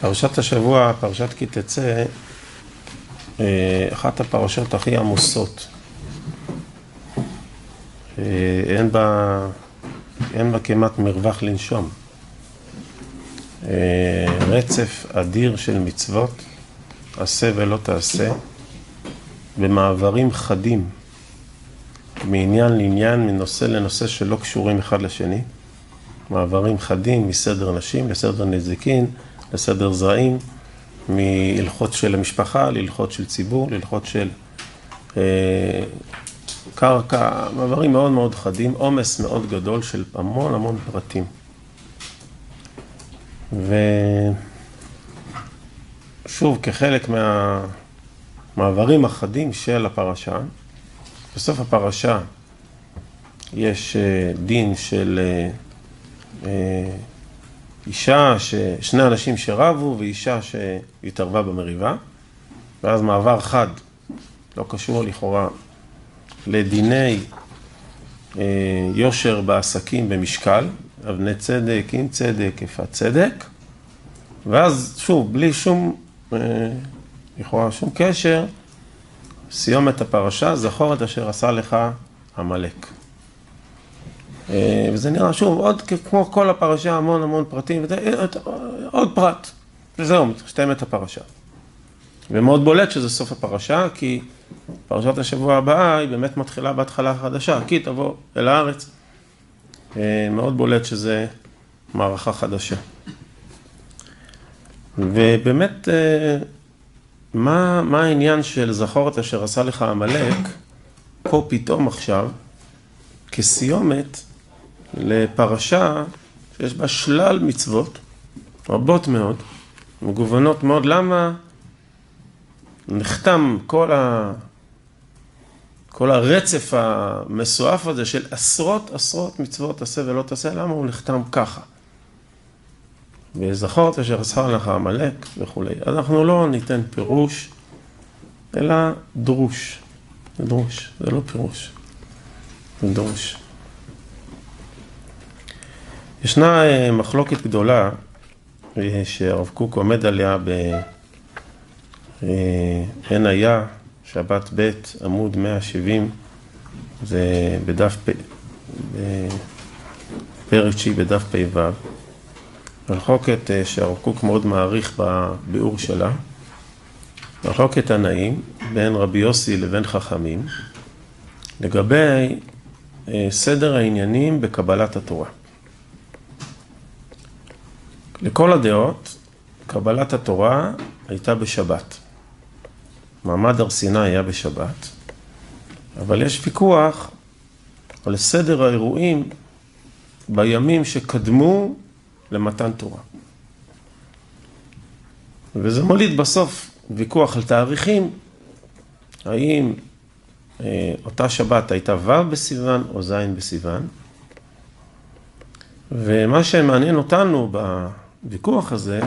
פרשת השבוע, פרשת כי תצא, אה, אחת הפרשות הכי עמוסות. אה, אין בה, אין בה כמעט מרווח לנשום. אה, רצף אדיר של מצוות, עשה ולא תעשה, במעברים חדים, מעניין לעניין, מנושא לנושא שלא קשורים אחד לשני. מעברים חדים מסדר נשים לסדר נזיקין, לסדר זרעים, מהלכות של המשפחה להלכות של ציבור, להלכות של אה, קרקע, מעברים מאוד מאוד חדים, עומס מאוד גדול של המון המון פרטים. ושוב, כחלק מהמעברים החדים של הפרשה, בסוף הפרשה יש אה, דין של אה, אה, אישה, ש... שני אנשים שרבו ואישה שהתערבה במריבה, ואז מעבר חד, לא קשור לכאורה, לדיני אה, יושר בעסקים במשקל, אבני צדק, עם צדק, איפה צדק, ואז שוב, בלי שום, אה, לכאורה שום קשר, סיומת הפרשה, זכור את אשר עשה לך עמלק. אה, וזה נראה, שוב, עוד כמו כל הפרשה, המון המון פרטים, עוד פרט, וזהו, מסתיימת הפרשה. ומאוד בולט שזה סוף הפרשה, כי פרשת השבוע הבאה היא באמת מתחילה בהתחלה חדשה, כי תבוא אל הארץ. אה, מאוד בולט שזה מערכה חדשה. ובאמת, אה, מה, מה העניין של זכור את אשר עשה לך עמלק, פה פתאום עכשיו, כסיומת, לפרשה שיש בה שלל מצוות, רבות מאוד, מגוונות מאוד. למה נחתם כל, ה... כל הרצף המסועף הזה של עשרות עשרות מצוות עשה ולא תעשה, למה הוא נחתם ככה? וזכור אשר עשה לך עמלק וכולי. אנחנו לא ניתן פירוש, אלא דרוש. זה דרוש, זה לא פירוש, זה דרוש. ישנה אה, מחלוקת גדולה אה, שהרב קוק עומד עליה בעין אה, היה, שבת ב', עמוד 170, זה בדף פ... פרק תשיעי בדף פ"ו. מחלוקת שהרב קוק מאוד מעריך בביאור שלה. מחלוקת תנאים בין רבי יוסי לבין חכמים לגבי סדר העניינים בקבלת התורה. לכל הדעות, קבלת התורה הייתה בשבת. מעמד הר סיני היה בשבת, אבל יש ויכוח על סדר האירועים בימים שקדמו למתן תורה. וזה מוליד בסוף ויכוח על תאריכים, האם אה, אותה שבת הייתה ו' בסיוון או ז' בסיוון. ומה שמעניין אותנו הוויכוח הזה,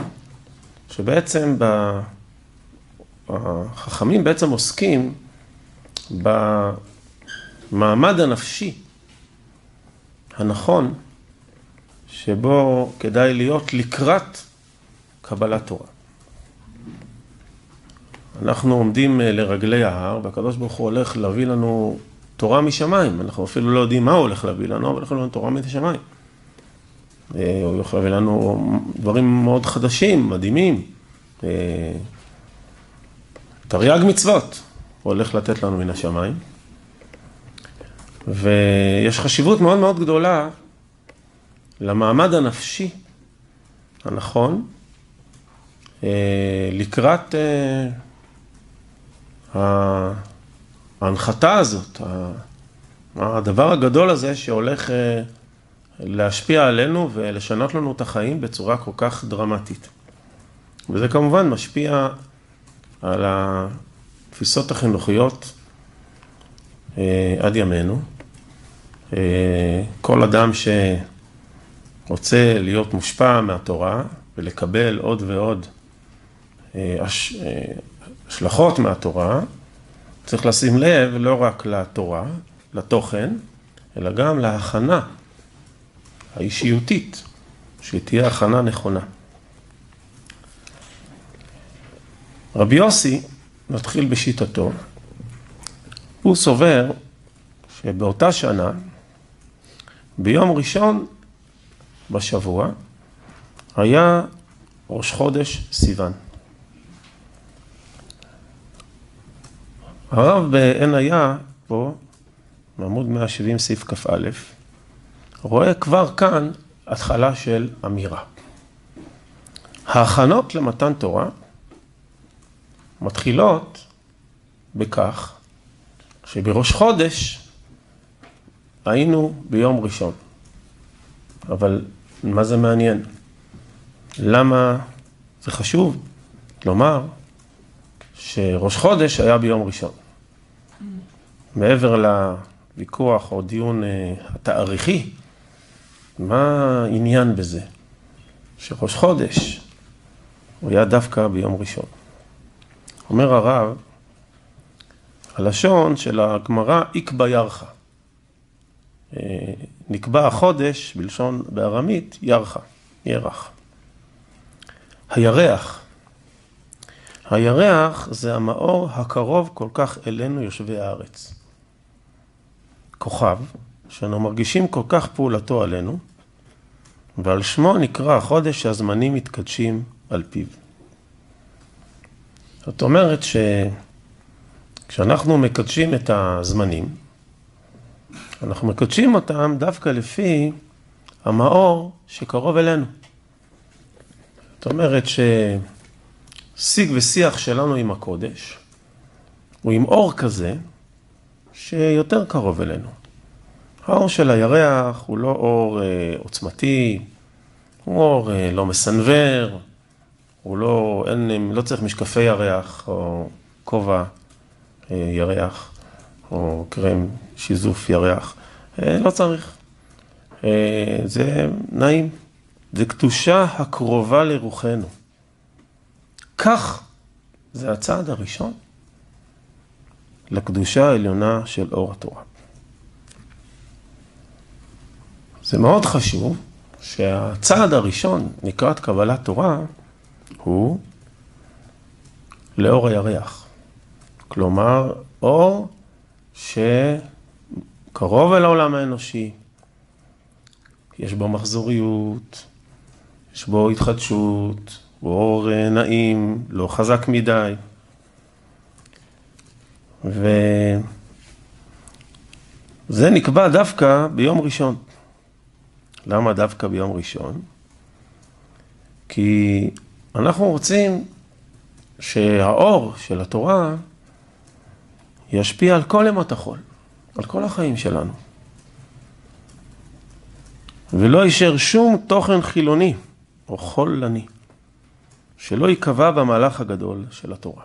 שבעצם החכמים בעצם עוסקים במעמד הנפשי הנכון, שבו כדאי להיות לקראת קבלת תורה. אנחנו עומדים אה, לרגלי ההר, והקדוש ברוך הוא הולך להביא לנו תורה משמיים. אנחנו אפילו לא יודעים מה הוא הולך להביא לנו, אבל הולך לנו תורה משמיים. אה, הוא יכול להביא לנו דברים מאוד חדשים, מדהימים. אה, תרי"ג מצוות הוא הולך לתת לנו מן השמיים. ויש חשיבות מאוד מאוד גדולה למעמד הנפשי הנכון אה, לקראת ההנחתה הזאת, הדבר הגדול הזה שהולך להשפיע עלינו ולשנות לנו את החיים בצורה כל כך דרמטית. וזה כמובן משפיע על התפיסות החינוכיות אה, עד ימינו. אה, כל אדם שרוצה להיות מושפע מהתורה ולקבל עוד ועוד אה, השלכות מהתורה, צריך לשים לב לא רק לתורה, לתוכן, אלא גם להכנה האישיותית, שתהיה הכנה נכונה. רבי יוסי, נתחיל בשיטתו, הוא סובר שבאותה שנה, ביום ראשון בשבוע, היה ראש חודש סיוון. הרב בעין היה, פה, בעמוד 170 סעיף כ"א, רואה כבר כאן התחלה של אמירה. ההכנות למתן תורה מתחילות בכך שבראש חודש היינו ביום ראשון. אבל מה זה מעניין? למה זה חשוב לומר שראש חודש היה ביום ראשון? מעבר לוויכוח או דיון אה, התאריכי, מה העניין בזה? שראש חודש הוא היה דווקא ביום ראשון. אומר הרב, הלשון של הגמרא איקבא ירחה. אה, נקבע החודש, בלשון בארמית, ירחה, ירח. הירח. הירח זה המאור הקרוב כל כך אלינו יושבי הארץ. כוכב, שאנו מרגישים כל כך פעולתו עלינו, ועל שמו נקרא החודש שהזמנים מתקדשים על פיו. זאת אומרת שכשאנחנו מקדשים את הזמנים, אנחנו מקדשים אותם דווקא לפי המאור שקרוב אלינו. זאת אומרת ששיג ושיח שלנו עם הקודש הוא עם אור כזה שיותר קרוב אלינו. האור של הירח הוא לא אור אה, עוצמתי, הוא אור אה, לא מסנוור, הוא לא, אין, לא צריך משקפי ירח או כובע אה, ירח או קרם שיזוף ירח, אה, לא צריך. אה, זה נעים, זה קדושה הקרובה לרוחנו. כך זה הצעד הראשון לקדושה העליונה של אור התורה. זה מאוד חשוב שהצעד הראשון לקראת קבלת תורה הוא לאור הירח. כלומר, אור שקרוב אל העולם האנושי, יש בו מחזוריות, יש בו התחדשות, בו אור אה, נעים, לא חזק מדי. וזה נקבע דווקא ביום ראשון. למה דווקא ביום ראשון? כי אנחנו רוצים שהאור של התורה ישפיע על כל ימות החול, על כל החיים שלנו. ולא יישאר שום תוכן חילוני או חולני שלא ייקבע במהלך הגדול של התורה.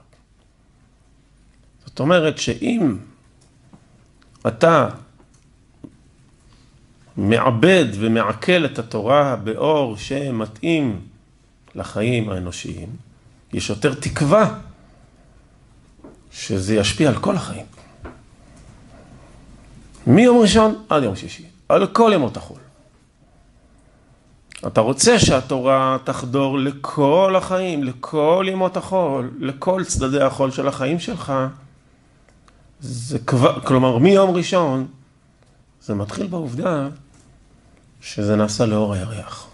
זאת אומרת שאם אתה מעבד ומעכל את התורה באור שמתאים לחיים האנושיים, יש יותר תקווה שזה ישפיע על כל החיים. מיום ראשון עד יום שישי, על כל ימות החול. אתה רוצה שהתורה תחדור לכל החיים, לכל ימות החול, לכל צדדי החול של החיים שלך, זה כבר, כלומר מיום ראשון, זה מתחיל בעובדה שזה נעשה לאור הירח.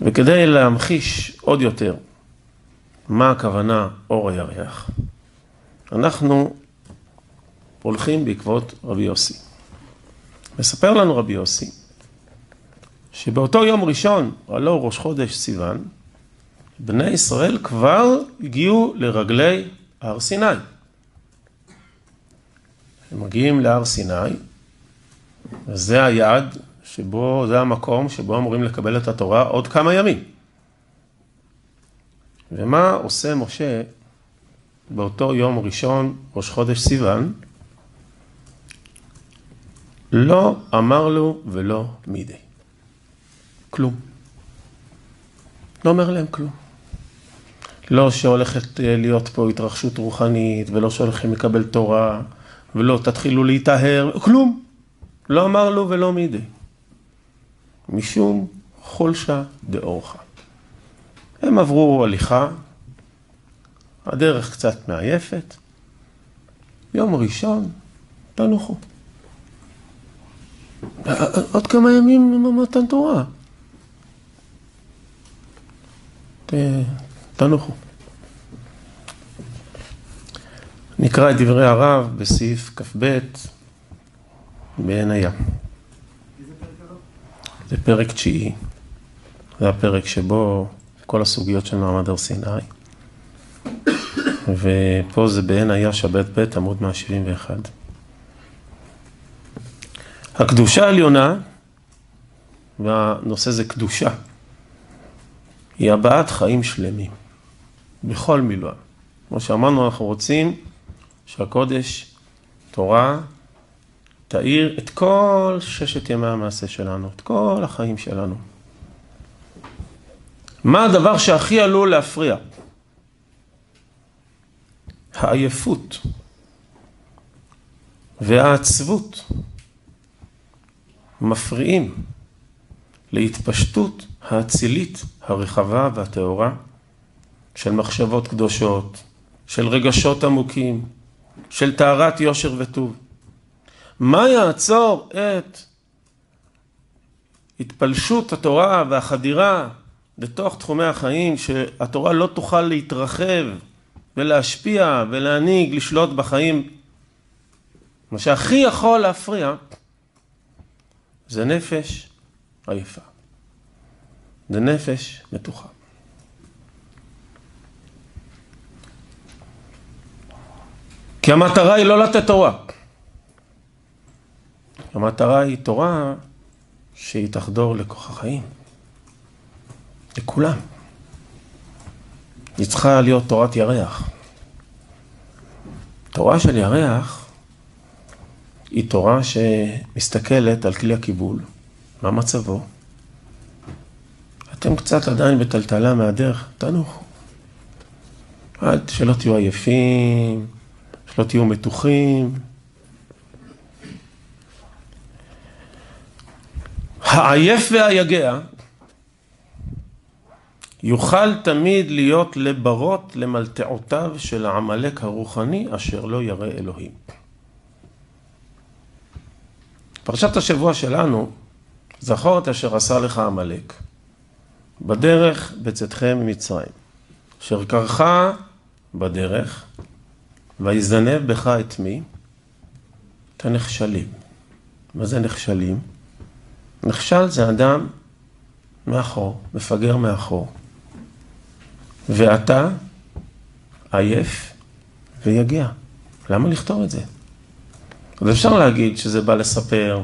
וכדי להמחיש עוד יותר מה הכוונה אור הירח, אנחנו הולכים בעקבות רבי יוסי. מספר לנו רבי יוסי שבאותו יום ראשון, הלא ראש חודש סיוון, בני ישראל כבר הגיעו לרגלי הר סיני. הם מגיעים להר סיני, וזה היעד שבו, זה המקום שבו אמורים לקבל את התורה עוד כמה ימים. ומה עושה משה באותו יום ראשון, ראש חודש סיוון? לא אמר לו ולא מידי. כלום. לא אומר להם כלום. לא שהולכת אה, להיות פה התרחשות רוחנית, ולא שהולכים לקבל תורה, ולא תתחילו להיטהר, כלום. לא אמר לו ולא מידי. משום חולשה דאורחה. הם עברו הליכה, הדרך קצת מעייפת, יום ראשון, תנוחו. עוד כמה ימים מתן תורה. תנוחו. נקרא את דברי הרב בסעיף כ"ב בעין הים. זה פרק תשיעי. זה הפרק שבו כל הסוגיות של מעמד הר סיני. ופה זה בעין היה שבת ב' עמוד 171. הקדושה העליונה, והנושא זה קדושה, היא הבעת חיים שלמים, בכל מילואה. כמו שאמרנו, אנחנו רוצים שהקודש, תורה, תאיר את כל ששת ימי המעשה שלנו, את כל החיים שלנו. מה הדבר שהכי עלול להפריע? העייפות והעצבות מפריעים להתפשטות האצילית הרחבה והטהורה של מחשבות קדושות, של רגשות עמוקים, של טהרת יושר וטוב. מה יעצור את התפלשות התורה והחדירה לתוך תחומי החיים, שהתורה לא תוכל להתרחב ולהשפיע ולהנהיג, לשלוט בחיים. מה שהכי יכול להפריע זה נפש עייפה. זה נפש מתוחה. כי המטרה היא לא לתת תורה. המטרה היא תורה שהיא תחדור לכוח החיים. לכולם. היא צריכה להיות תורת ירח. תורה של ירח היא תורה שמסתכלת על כלי הקיבול, מה מצבו. אתם קצת עדיין בטלטלה מהדרך, תנוחו. עד שלא תהיו עייפים, שלא תהיו מתוחים. העייף והיגע יוכל תמיד להיות לברות למלטעותיו של העמלק הרוחני אשר לא ירא אלוהים. פרשת השבוע שלנו, זכור את אשר עשה לך עמלק, בדרך בצאתכם ממצרים, אשר קרחה בדרך, ויזנב בך את מי? את הנחשלים. מה זה נחשלים? נכשל זה אדם מאחור, מפגר מאחור. ואתה עייף ויגיע. למה לכתוב את זה? אז אפשר להגיד שזה בא לספר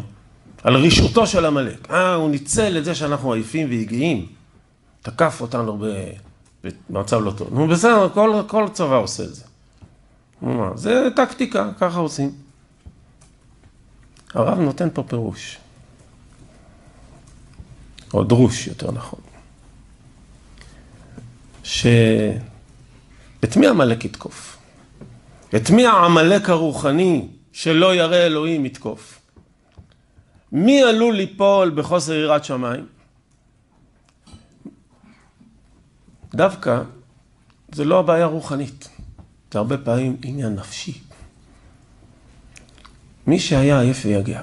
על רישותו של עמלק. אה, הוא ניצל את זה שאנחנו עייפים ויגעים. תקף אותנו במצב לא טוב. נו בסדר, כל, כל צבא עושה את זה. זה טקטיקה, ככה עושים. הרב נותן פה פירוש. או דרוש, יותר נכון. שאת מי עמלק יתקוף? את מי העמלק הרוחני שלא ירא אלוהים יתקוף? מי עלול ליפול בחוסר יראת שמיים? דווקא זה לא הבעיה הרוחנית, זה הרבה פעמים עניין נפשי. מי שהיה עייף ויגע.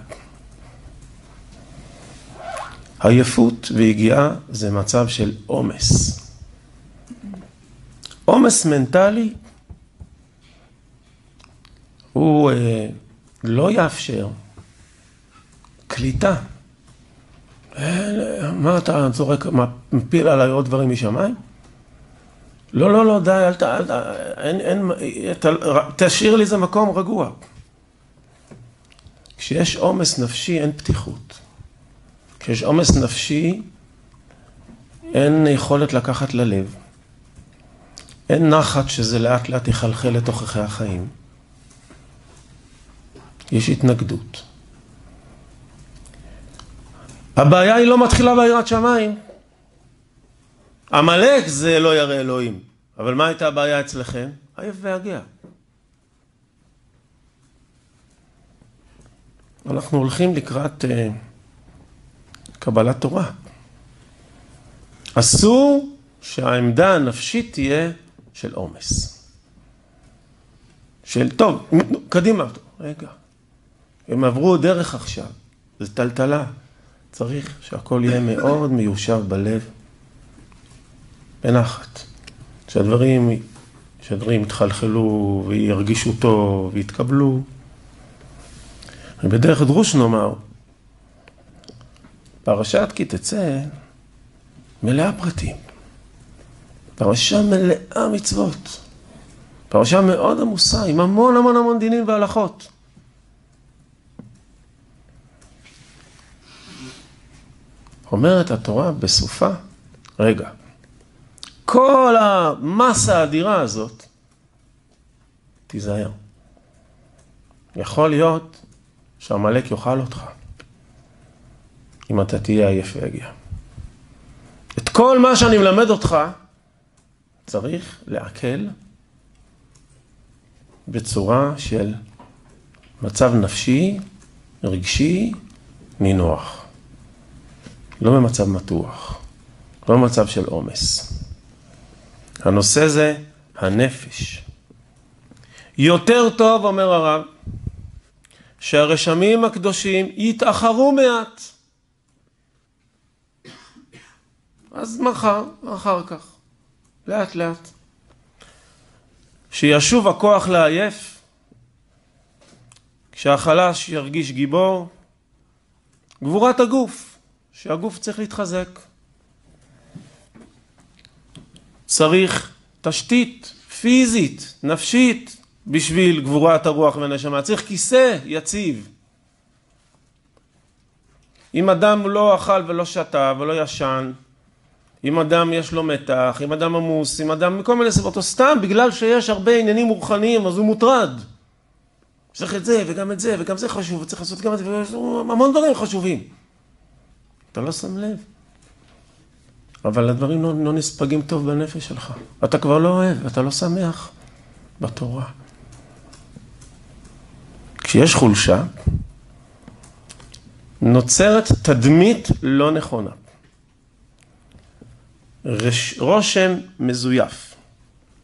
עייפות ויגיעה זה מצב של עומס. עומס מנטלי הוא אה, לא יאפשר קליטה. אה, מה אתה זורק, מפיל עליי עוד דברים משמיים? לא, לא, לא, די, אל ת... אין, אין, תשאיר לי איזה מקום רגוע. כשיש עומס נפשי אין פתיחות. כשיש עומס נפשי אין יכולת לקחת ללב. אין נחת שזה לאט לאט יחלחל לתוככי החיים. יש התנגדות. הבעיה היא לא מתחילה ביראת שמיים. עמלק זה לא ירא אלוהים. אבל מה הייתה הבעיה אצלכם? עייף והגע. אנחנו הולכים לקראת uh, קבלת תורה. אסור שהעמדה הנפשית תהיה של עומס. של, טוב, קדימה, רגע, הם עברו דרך עכשיו, זו טלטלה, צריך שהכל יהיה מאוד מיושב בלב, בנחת, שהדברים, שהדברים יתחלחלו וירגישו טוב ויתקבלו. ובדרך דרוש נאמר, פרשת כי תצא מלאה פרטים. פרשה מלאה מצוות. פרשה מאוד עמוסה, עם המון המון המון דינים והלכות. אומרת התורה בסופה, רגע, כל המסה האדירה הזאת, תיזהר. יכול להיות שעמלק יאכל אותך, אם אתה תהיה עייף ויגיע. את כל מה שאני מלמד אותך, צריך לעכל בצורה של מצב נפשי, רגשי, נינוח. לא במצב מתוח, לא במצב של עומס. הנושא זה הנפש. יותר טוב, אומר הרב, שהרשמים הקדושים יתאחרו מעט. אז מחר, אחר כך, לאט לאט. שישוב הכוח לעייף, כשהחלש ירגיש גיבור, גבורת הגוף, שהגוף צריך להתחזק. צריך תשתית פיזית, נפשית, בשביל גבורת הרוח והנשמה. צריך כיסא יציב. אם אדם לא אכל ולא שתה ולא ישן, אם אדם יש לו מתח, אם אדם עמוס, אם אדם מכל מיני סיבות, או סתם בגלל שיש הרבה עניינים רוחניים, אז הוא מוטרד. צריך את זה וגם את זה וגם זה חשוב, וצריך לעשות גם את זה, המון דברים חשובים. אתה לא שם לב. אבל הדברים לא, לא נספגים טוב בנפש שלך. אתה כבר לא אוהב, אתה לא שמח בתורה. כשיש חולשה, נוצרת תדמית לא נכונה. רש, רושם מזויף,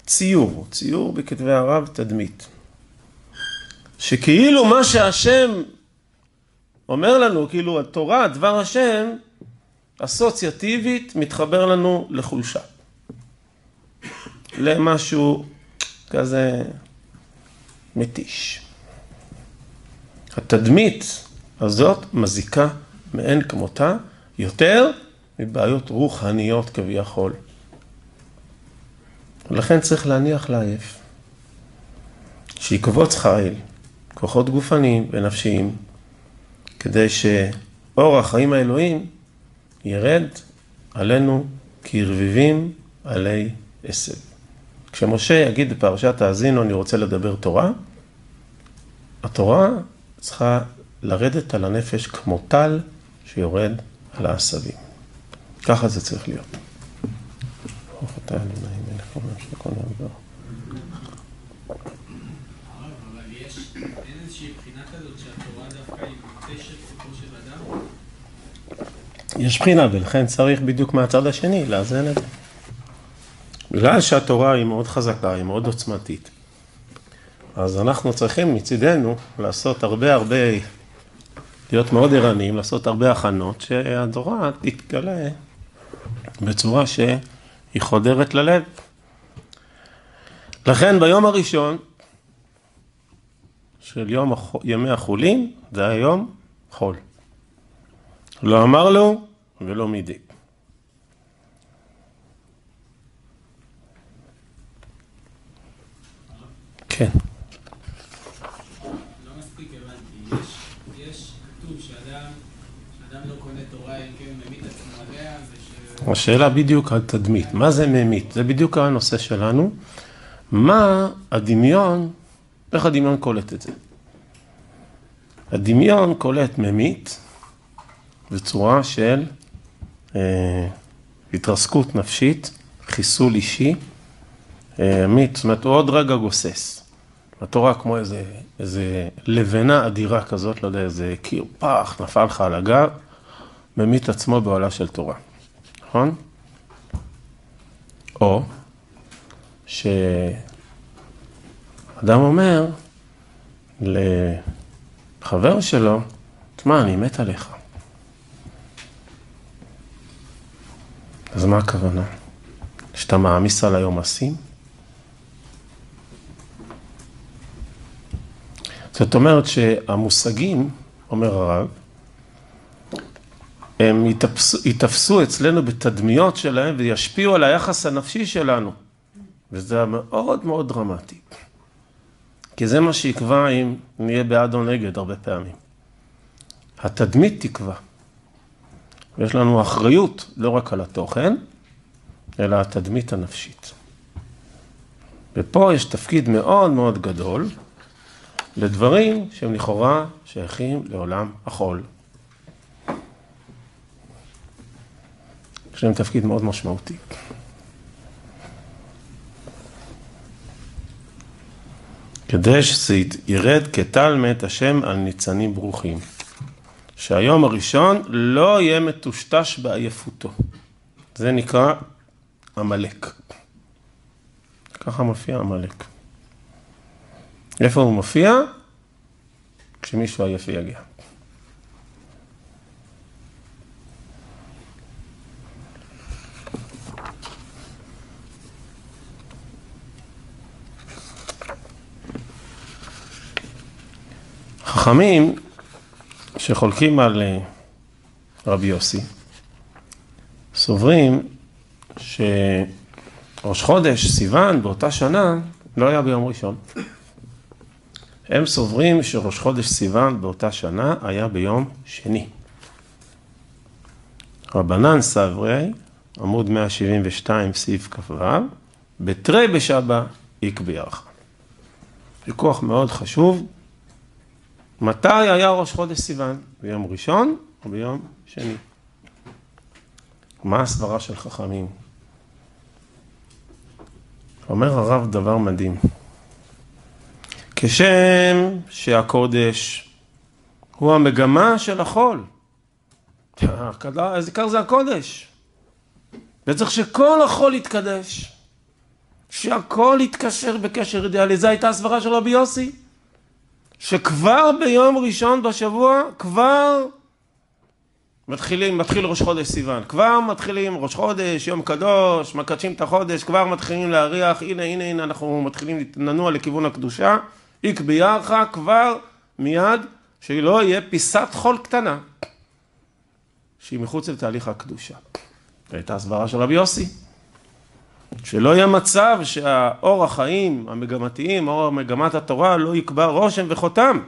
ציור, ציור בכתבי הרב תדמית. שכאילו מה שהשם אומר לנו, כאילו התורה, דבר השם, אסוציאטיבית מתחבר לנו לחולשה. למשהו כזה מתיש. התדמית הזאת מזיקה מאין כמותה יותר מבעיות רוחניות כביכול. ולכן צריך להניח לעייף. שיקבוץ חיל, כוחות גופניים ונפשיים, כדי שאור החיים האלוהים ירד עלינו כרביבים עלי עשב. כשמשה יגיד בפרשת האזינו, אני רוצה לדבר תורה, התורה צריכה לרדת על הנפש כמו טל שיורד על העשבים. ככה זה צריך להיות. יש בחינה, ולכן צריך בדיוק מהצד השני לאזן את זה. בגלל שהתורה היא מאוד חזקה, היא מאוד עוצמתית, אז אנחנו צריכים מצידנו לעשות הרבה הרבה, להיות מאוד ערניים, לעשות הרבה הכנות, שהתורה תתגלה בצורה שהיא חודרת ללב. לכן ביום הראשון של יום, ימי החולין, זה היום חול. לא אמר לו ולא מידי. כן. השאלה בדיוק על תדמית, מה זה ממית? זה בדיוק הנושא שלנו. מה הדמיון, איך הדמיון קולט את זה? הדמיון קולט ממית בצורה של אה, התרסקות נפשית, חיסול אישי, אה, ממית, זאת אומרת הוא עוד רגע גוסס. התורה כמו איזה, איזה לבנה אדירה כזאת, לא יודע, איזה קיר פח, נפל לך על הגב, ממית עצמו בעולה של תורה. נכון? או שאדם אומר לחבר שלו, תשמע, אני מת עליך. אז מה הכוונה? שאתה מעמיס עליי עומסים? זאת אומרת שהמושגים, אומר הרב, הם יתפסו, יתפסו אצלנו בתדמיות שלהם וישפיעו על היחס הנפשי שלנו. וזה מאוד מאוד דרמטי. כי זה מה שיקבע אם נהיה בעד או נגד הרבה פעמים. התדמית תקבע. ויש לנו אחריות לא רק על התוכן, אלא התדמית הנפשית. ופה יש תפקיד מאוד מאוד גדול לדברים שהם לכאורה שייכים לעולם החול. יש להם תפקיד מאוד משמעותי. כדי שזה ירד כטל מאת השם על ניצנים ברוכים. שהיום הראשון לא יהיה מטושטש בעייפותו. זה נקרא עמלק. ככה מופיע עמלק. איפה הוא מופיע? כשמישהו עייף יגיע. חכמים שחולקים על אה, רבי יוסי, סוברים שראש חודש, סיוון, באותה שנה, לא היה ביום ראשון. הם סוברים שראש חודש סיוון באותה שנה היה ביום שני. רבנן סברי, עמוד 172, סעיף כ"ו, בתרי בשבא יקביעך. ויכוח מאוד חשוב, מתי היה ראש חודש סיוון? ביום ראשון או ביום שני? מה הסברה של חכמים? אומר הרב דבר מדהים. כשם שהקודש הוא המגמה של החול. העיקר זה הקודש. וצריך שכל החול יתקדש. שהכל יתקשר בקשר אידיאלי. זו הייתה הסברה של רבי יוסי. שכבר ביום ראשון בשבוע, כבר מתחילים, מתחיל ראש חודש סיוון, כבר מתחילים ראש חודש, יום קדוש, מקדשים את החודש, כבר מתחילים להריח, הנה הנה הנה אנחנו מתחילים לנוע לכיוון הקדושה, איק ביערך, כבר מיד, שלא יהיה פיסת חול קטנה, שהיא מחוץ לתהליך הקדושה. הייתה הסברה של רבי יוסי. שלא יהיה מצב שהאור החיים המגמתיים, אור מגמת התורה, לא יקבע רושם וחותם.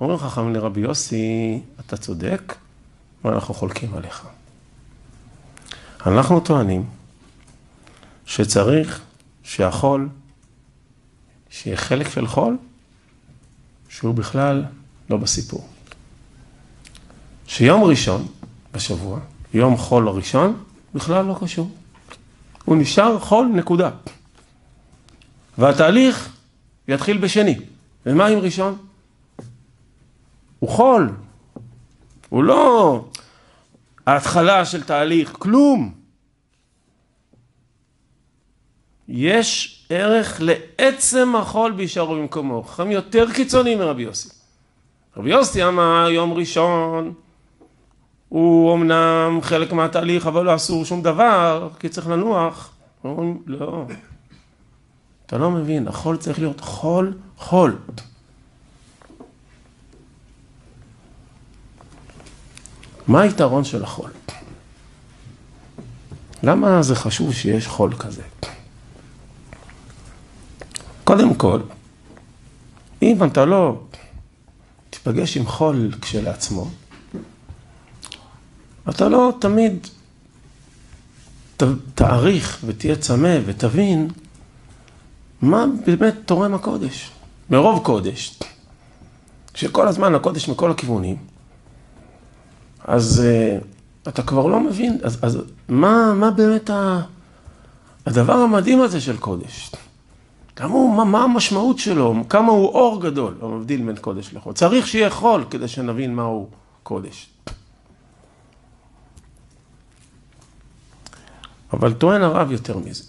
אומרים חכמים לרבי יוסי, אתה צודק, ואנחנו חולקים עליך. אנחנו טוענים שצריך שהחול, שיהיה חלק של חול, שהוא בכלל לא בסיפור. שיום ראשון בשבוע, יום חול הראשון, בכלל לא קשור. הוא נשאר חול, נקודה. והתהליך יתחיל בשני. ומה עם ראשון? הוא חול. הוא לא ההתחלה של תהליך, כלום. יש ערך לעצם החול בהישארו במקומו. חכמים יותר קיצוניים מרבי יוסי. רבי יוסי אמר יום ראשון הוא אמנם חלק מהתהליך, אבל לא אסור שום דבר, כי צריך לנוח. אומרים, לא. אתה לא מבין, החול צריך להיות חול, חול. מה היתרון של החול? למה זה חשוב שיש חול כזה? קודם כל, אם אתה לא תיפגש עם חול כשלעצמו, אתה לא תמיד ת, תעריך ותהיה צמא ותבין מה באמת תורם הקודש, מרוב קודש, שכל הזמן הקודש מכל הכיוונים, אז uh, אתה כבר לא מבין, אז, אז מה, מה באמת ה, הדבר המדהים הזה של קודש? כמה הוא, מה, מה המשמעות שלו, כמה הוא אור גדול, לא מבדיל בין קודש לחול. צריך שיהיה חול כדי שנבין מהו קודש. אבל טוען הרב יותר מזה.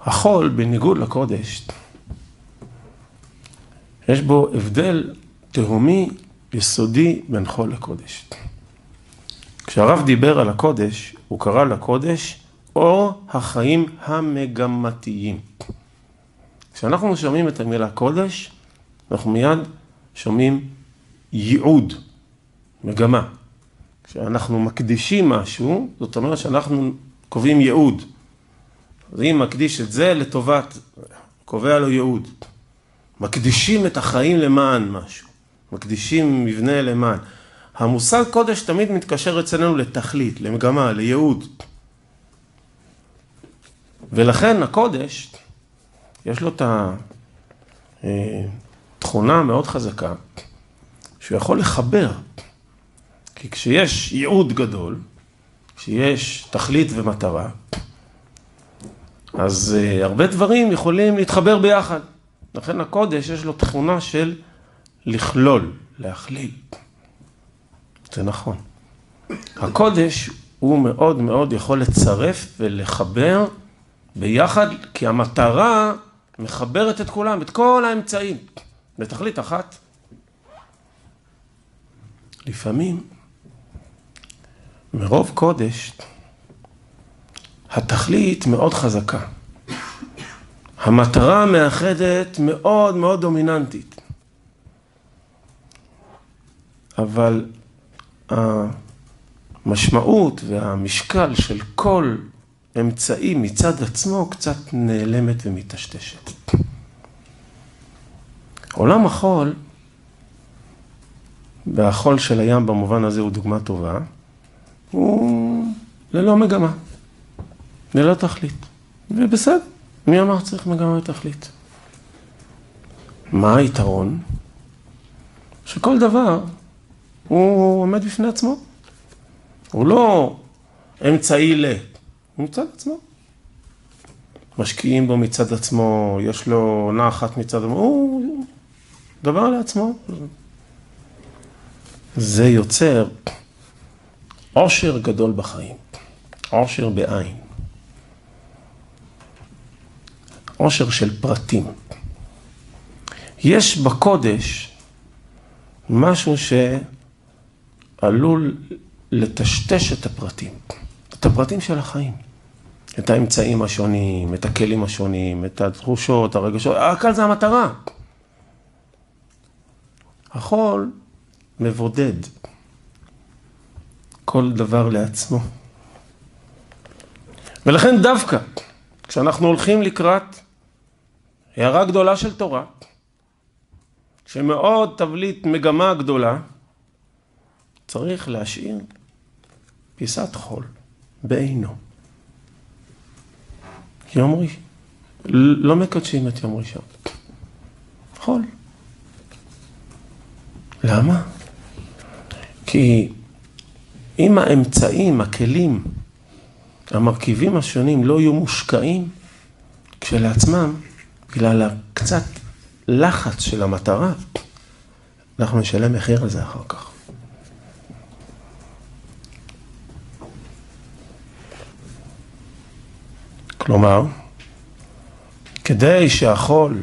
החול, בניגוד לקודש, יש בו הבדל תהומי יסודי בין חול לקודש. כשהרב דיבר על הקודש, הוא קרא לקודש אור החיים המגמתיים. כשאנחנו שומעים את המילה קודש, אנחנו מיד שומעים ייעוד, מגמה. כשאנחנו מקדישים משהו, זאת אומרת שאנחנו קובעים ייעוד. אז אם מקדיש את זה לטובת, קובע לו ייעוד. מקדישים את החיים למען משהו. מקדישים מבנה למען. המושג קודש תמיד מתקשר אצלנו לתכלית, למגמה, לייעוד. ולכן הקודש, יש לו את התכונה המאוד חזקה, שהוא יכול לחבר. כי כשיש ייעוד גדול, כשיש תכלית ומטרה, אז uh, הרבה דברים יכולים להתחבר ביחד. לכן הקודש יש לו תכונה של לכלול, להכליל. זה נכון. הקודש הוא מאוד מאוד יכול לצרף ולחבר ביחד, כי המטרה מחברת את כולם, את כל האמצעים, לתכלית אחת. לפעמים, מרוב קודש, התכלית מאוד חזקה. המטרה המאחדת מאוד מאוד דומיננטית. אבל המשמעות והמשקל של כל אמצעי מצד עצמו קצת נעלמת ומטשטשת. עולם החול, והחול של הים במובן הזה הוא דוגמה טובה, הוא ללא מגמה, ללא תכלית. ובסדר, מי אמר צריך מגמה ותכלית? מה היתרון? שכל דבר הוא עומד בפני עצמו. הוא לא אמצעי ל... הוא מצד עצמו. משקיעים בו מצד עצמו, יש לו נחת מצד עצמו, הוא דבר לעצמו. זה יוצר עושר גדול בחיים, עושר בעין, עושר של פרטים. יש בקודש משהו שעלול לטשטש את הפרטים, את הפרטים של החיים. את האמצעים השונים, את הכלים השונים, את התחושות, הרגשות, הכל זה המטרה. החול מבודד כל דבר לעצמו. ולכן דווקא כשאנחנו הולכים לקראת הערה גדולה של תורה, שמאוד תבליט מגמה גדולה, צריך להשאיר פיסת חול בעינו. יום ראשון, לא מקדשים את יום ראשון. חול. למה? כי אם האמצעים, הכלים, המרכיבים השונים לא יהיו מושקעים כשלעצמם, בגלל הקצת לחץ של המטרה, אנחנו נשלם מחיר על זה אחר כך. כלומר, כדי שהחול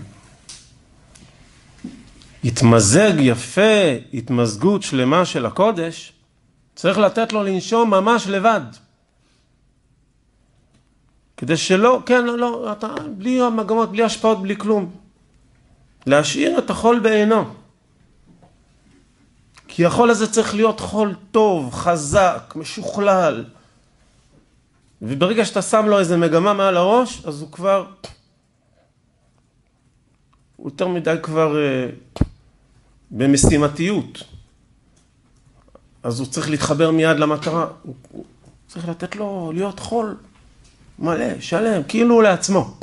יתמזג יפה, התמזגות שלמה של הקודש, צריך לתת לו לנשום ממש לבד. כדי שלא, כן, לא, לא, אתה, בלי המגמות, בלי השפעות, בלי כלום. להשאיר את החול בעינו. כי החול הזה צריך להיות חול טוב, חזק, משוכלל. וברגע שאתה שם לו איזה מגמה מעל הראש, אז הוא כבר... הוא יותר מדי כבר אה, במשימתיות. אז הוא צריך להתחבר מיד למטרה. הוא, הוא צריך לתת לו להיות חול מלא, שלם, כאילו לעצמו.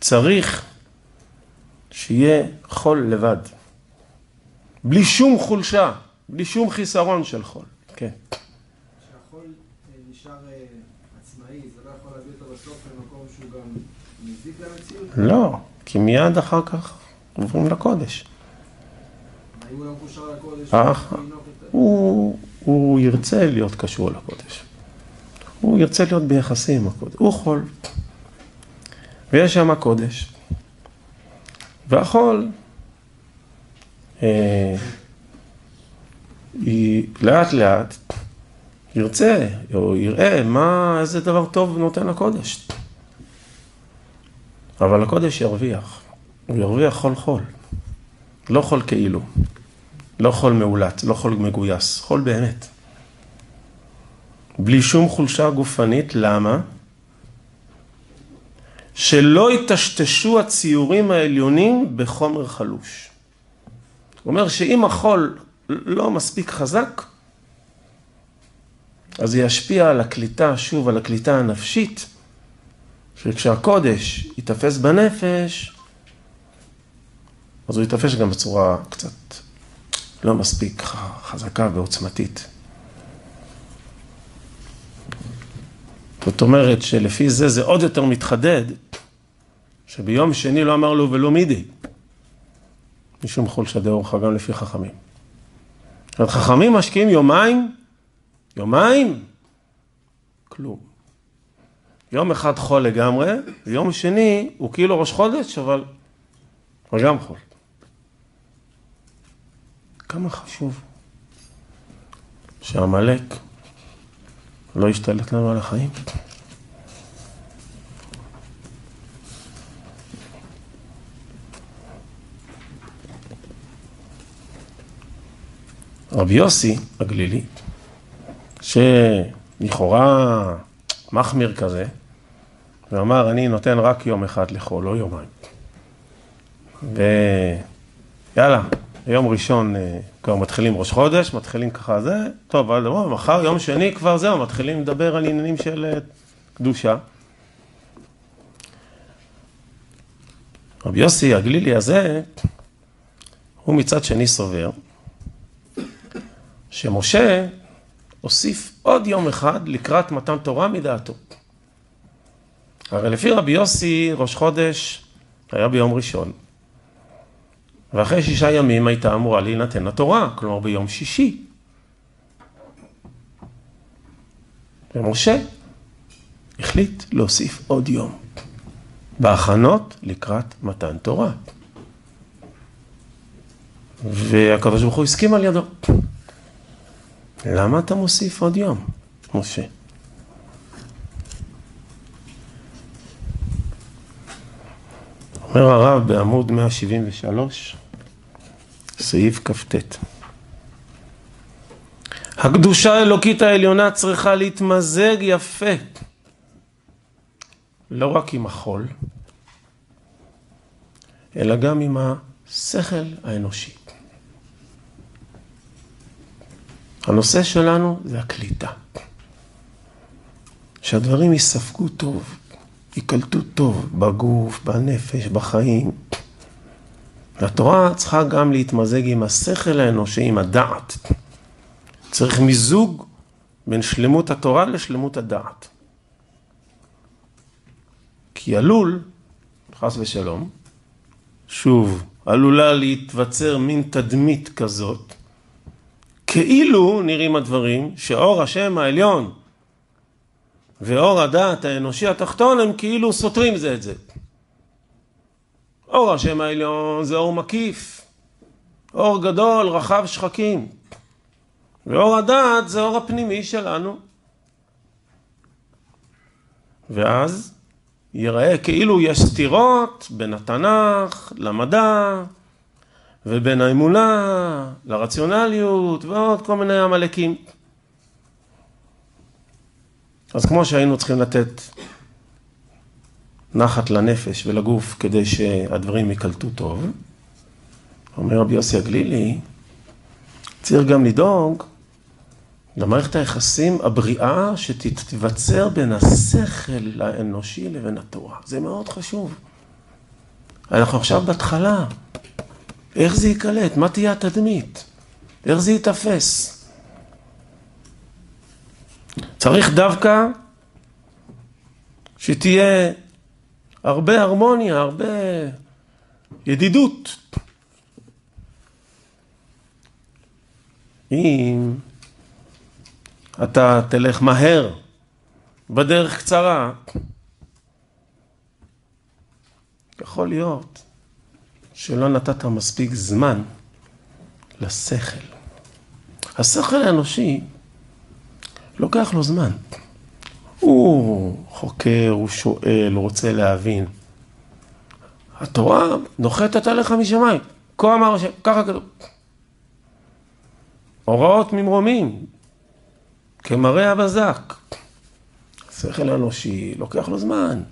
צריך שיהיה חול לבד. בלי שום חולשה, בלי שום חיסרון של חול. כן. אה, נשאר אה, עצמאי, זה לא יכול להביא אותו בסוף למקום שהוא גם מזיק למציאות? לא, כי מיד אחר כך עוברים לקודש. האם הוא לא מקושר לקודש? אה, הוא ירצה להיות קשור לקודש. הוא ירצה להיות ביחסים עם הקודש. הוא חול. ויש שם קודש. והחול, אה, היא לאט לאט ירצה או יראה מה, איזה דבר טוב נותן הקודש. אבל הקודש ירוויח. הוא ירוויח חול חול. לא חול כאילו. לא חול מאולץ, לא חול מגויס, חול באמת. בלי שום חולשה גופנית, למה? שלא יטשטשו הציורים העליונים בחומר חלוש. הוא אומר שאם החול לא מספיק חזק, אז זה ישפיע על הקליטה, שוב, על הקליטה הנפשית, שכשהקודש ייתפס בנפש, אז הוא ייתפס גם בצורה קצת לא מספיק חזקה ועוצמתית. זאת אומרת שלפי זה זה עוד יותר מתחדד, שביום שני לא אמר לו ולא מידי, משום חולשה דאורחה גם לפי חכמים. זאת אומרת, חכמים משקיעים יומיים, יומיים, כלום. יום אחד חול לגמרי, ויום שני הוא כאילו ראש חודש, אבל הוא גם חול. כמה חשוב שעמלק לא ישתלט לנו על החיים. רבי יוסי הגלילי, שלכאורה מחמיר כזה, ואמר, אני נותן רק יום אחד לחול, לא יומיים. ויאללה, יום ראשון כבר מתחילים ראש חודש, מתחילים ככה זה, טוב, אבל בוא, מחר יום שני כבר זהו, מתחילים לדבר על עניינים של קדושה. רבי יוסי הגלילי הזה, הוא מצד שני סובר, שמשה הוסיף עוד יום אחד לקראת מתן תורה מדעתו. הרי לפי רבי יוסי, ראש חודש היה ביום ראשון. ואחרי שישה ימים הייתה אמורה להינתן התורה, כלומר ביום שישי. ומשה החליט להוסיף עוד יום, בהכנות לקראת מתן תורה. הוא הסכים על ידו. למה אתה מוסיף עוד יום, משה? אומר הרב בעמוד 173, סעיף כ"ט. הקדושה האלוקית העליונה צריכה להתמזג יפה, לא רק עם החול, אלא גם עם השכל האנושי. הנושא שלנו זה הקליטה. שהדברים ייספגו טוב, ייקלטו טוב בגוף, בנפש, בחיים. והתורה צריכה גם להתמזג עם השכל האנושי, עם הדעת. צריך מיזוג בין שלמות התורה לשלמות הדעת. כי עלול, חס ושלום, שוב, עלולה להתווצר מין תדמית כזאת, כאילו נראים הדברים שאור השם העליון ואור הדעת האנושי התחתון הם כאילו סותרים זה את זה. אור השם העליון זה אור מקיף, אור גדול, רחב שחקים. ואור הדעת זה אור הפנימי שלנו. ואז ייראה כאילו יש סתירות בין התנ"ך למדע ובין האמונה לרציונליות ועוד כל מיני עמלקים. אז כמו שהיינו צריכים לתת נחת לנפש ולגוף כדי שהדברים ייקלטו טוב, אומר רבי יוסי הגלילי, צריך גם לדאוג למערכת היחסים הבריאה שתתווצר בין השכל האנושי לבין התורה. זה מאוד חשוב. אנחנו עכשיו בהתחלה. איך זה ייקלט? מה תהיה התדמית? איך זה ייתפס? צריך דווקא שתהיה הרבה הרמוניה, הרבה ידידות אם אתה תלך מהר בדרך קצרה, יכול להיות שלא נתת מספיק זמן לשכל. השכל האנושי לוקח לו זמן. הוא חוקר, הוא שואל, הוא רוצה להבין. התורה נוחתת עליך משמיים. כה אמר השם, ככה כתוב. הוראות ממרומים, כמראה הבזק. השכל האנושי לוקח לו זמן.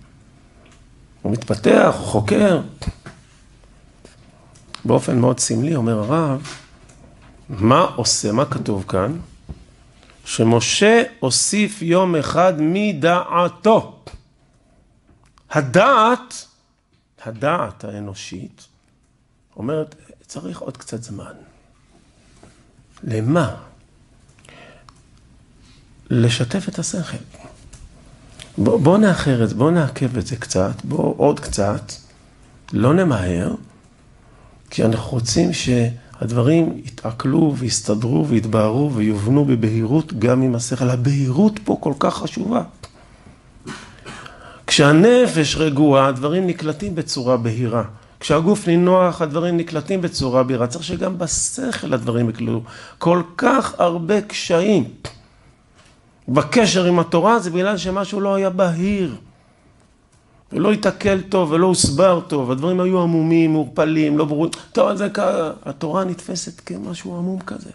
הוא מתפתח, הוא חוקר. באופן מאוד סמלי, אומר הרב, מה עושה, מה כתוב כאן? שמשה הוסיף יום אחד מדעתו. הדעת, הדעת האנושית, אומרת, צריך עוד קצת זמן. למה? לשתף את השכל. בוא, בוא נאחר את זה, בוא נעכב את זה קצת, בוא עוד קצת, לא נמהר, כי אנחנו רוצים שהדברים יתעכלו ויסתדרו ויתבהרו ויובנו בבהירות גם עם השכל. הבהירות פה כל כך חשובה. כשהנפש רגועה, הדברים נקלטים בצורה בהירה. כשהגוף נינוח, הדברים נקלטים בצורה בהירה. צריך שגם בשכל הדברים יקלטו. כל כך הרבה קשיים. בקשר עם התורה זה בגלל שמשהו לא היה בהיר. ולא התעכל טוב ולא הוסבר טוב, הדברים היו עמומים, מעורפלים, לא ברורים. טוב, זה ככה, התורה נתפסת כמשהו עמום כזה.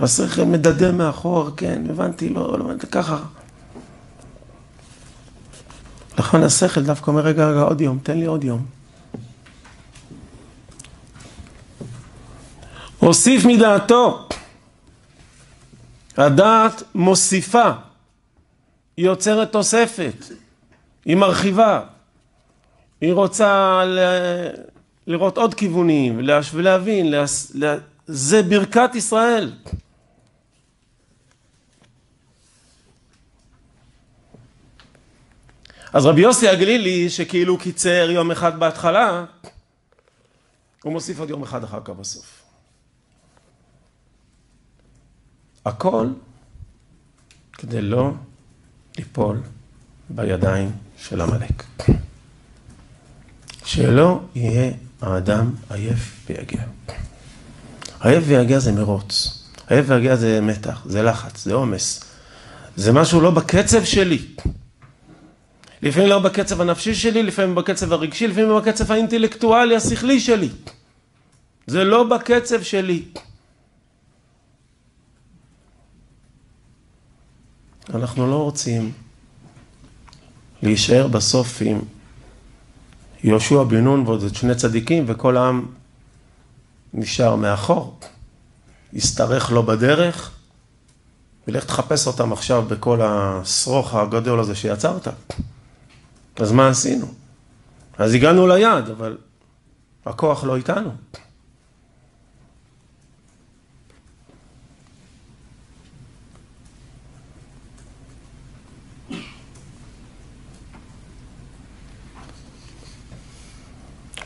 השכל מדדה מאחור, כן, הבנתי, לא, לא ככה. לכן השכל דווקא אומר, רגע, רגע, עוד יום, תן לי עוד יום. הוסיף מדעתו. הדעת מוסיפה, היא יוצרת תוספת, היא מרחיבה, היא רוצה ל... לראות עוד כיוונים ולהבין, לה... לה... זה ברכת ישראל. אז רבי יוסי הגלילי, שכאילו קיצר יום אחד בהתחלה, הוא מוסיף עוד יום אחד אחר כך בסוף. הכל כדי לא ליפול בידיים של עמלק. שלא יהיה האדם עייף ויגע. עייף ויגע זה מרוץ. עייף ויגע זה מתח, זה לחץ, זה עומס. זה משהו לא בקצב שלי. לפעמים לא בקצב הנפשי שלי, לפעמים בקצב הרגשי, לפעמים בקצב האינטלקטואלי, השכלי שלי. זה לא בקצב שלי. אנחנו לא רוצים להישאר בסוף עם יהושע בן נון ועוד שני צדיקים וכל העם נשאר מאחור, ישתרך לו בדרך ולך תחפש אותם עכשיו בכל השרוך הגדול הזה שיצרת. אז מה עשינו? אז הגענו ליעד, אבל הכוח לא איתנו.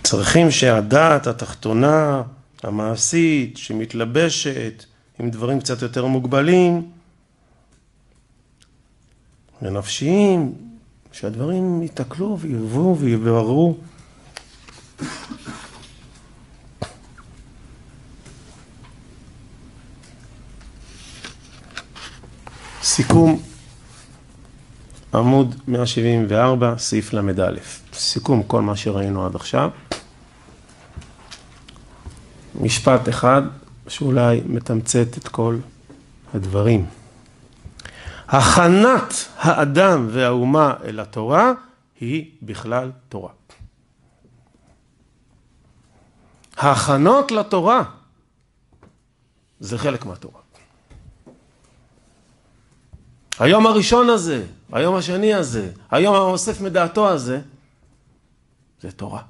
צריכים שהדעת התחתונה, המעשית, שמתלבשת עם דברים קצת יותר מוגבלים ונפשיים, שהדברים יתקלו ויבואו ויבררו. סיכום עמוד 174, סעיף ל"א. סיכום כל מה שראינו עד עכשיו. משפט אחד שאולי מתמצת את כל הדברים. הכנת האדם והאומה אל התורה היא בכלל תורה. ההכנות לתורה זה חלק מהתורה. היום הראשון הזה, היום השני הזה, היום האוסף מדעתו הזה, זה תורה.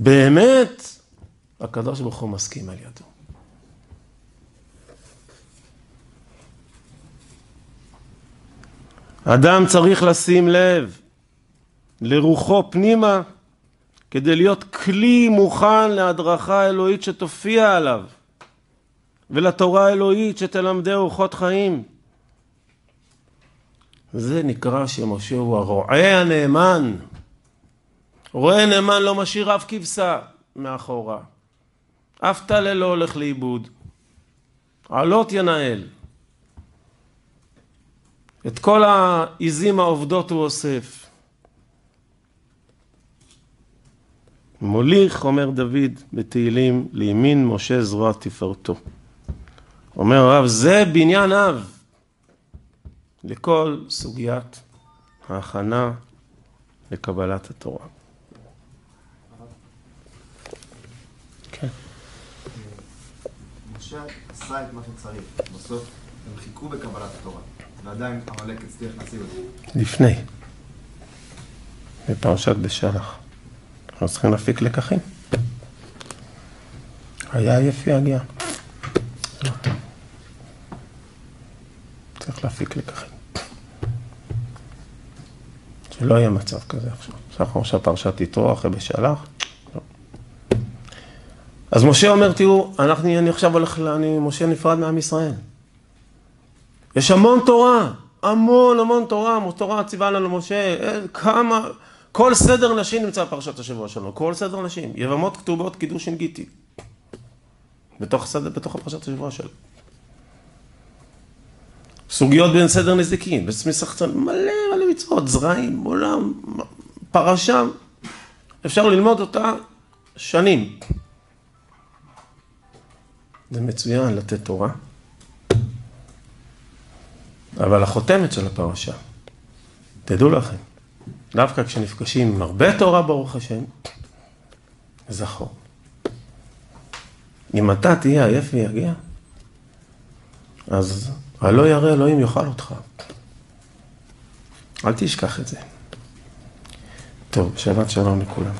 באמת, הקדוש ברוך הוא מסכים על ידו. אדם צריך לשים לב לרוחו פנימה, כדי להיות כלי מוכן להדרכה אלוהית שתופיע עליו, ולתורה האלוהית שתלמדהו אורחות חיים. זה נקרא שמשה הוא הרועה הנאמן. רועה נאמן לא משאיר אף כבשה מאחורה. אף טלה לא הולך לאיבוד. עלות ינהל. את כל העיזים העובדות הוא אוסף. מוליך, אומר דוד בתהילים, לימין משה זרוע תפארתו. אומר הרב, זה בניין אב לכל סוגיית ההכנה לקבלת התורה. כן. משה עשה את מה שצריך, בסוף הם חיכו בקבלת התורה, ועדיין עמלק הצליח להשיג אותה. לפני, בפרשת בשלח. אנחנו צריכים להפיק לקחים. היה יפי הגיע. לא. צריך להפיק לקחים. שלא יהיה מצב כזה עכשיו. אנחנו עכשיו פרשת יתרו אחרי בשלח. אז משה אומר, תראו, אנחנו, אני עכשיו הולך, אני, משה נפרד מעם ישראל. יש המון תורה, המון המון תורה, תורה ציווה לנו משה, כמה, כל סדר נשים נמצא בפרשת השבוע שלנו, כל סדר נשים, יבמות כתובות קידושין גיטי, בתוך, סדר, בתוך הפרשת השבוע שלנו. סוגיות בין סדר נזיקין, בסמיסחצון, מלא מלא מצוות, זרעים, עולם, פרשה, אפשר ללמוד אותה שנים. זה מצוין לתת תורה. אבל החותמת של הפרשה, תדעו לכם, דווקא כשנפגשים עם הרבה תורה ברוך השם, זכור. אם אתה תהיה עייף ויגיע, אז הלא ירא אלוהים יאכל אותך. אל תשכח את זה. טוב, שבת שלום לכולם.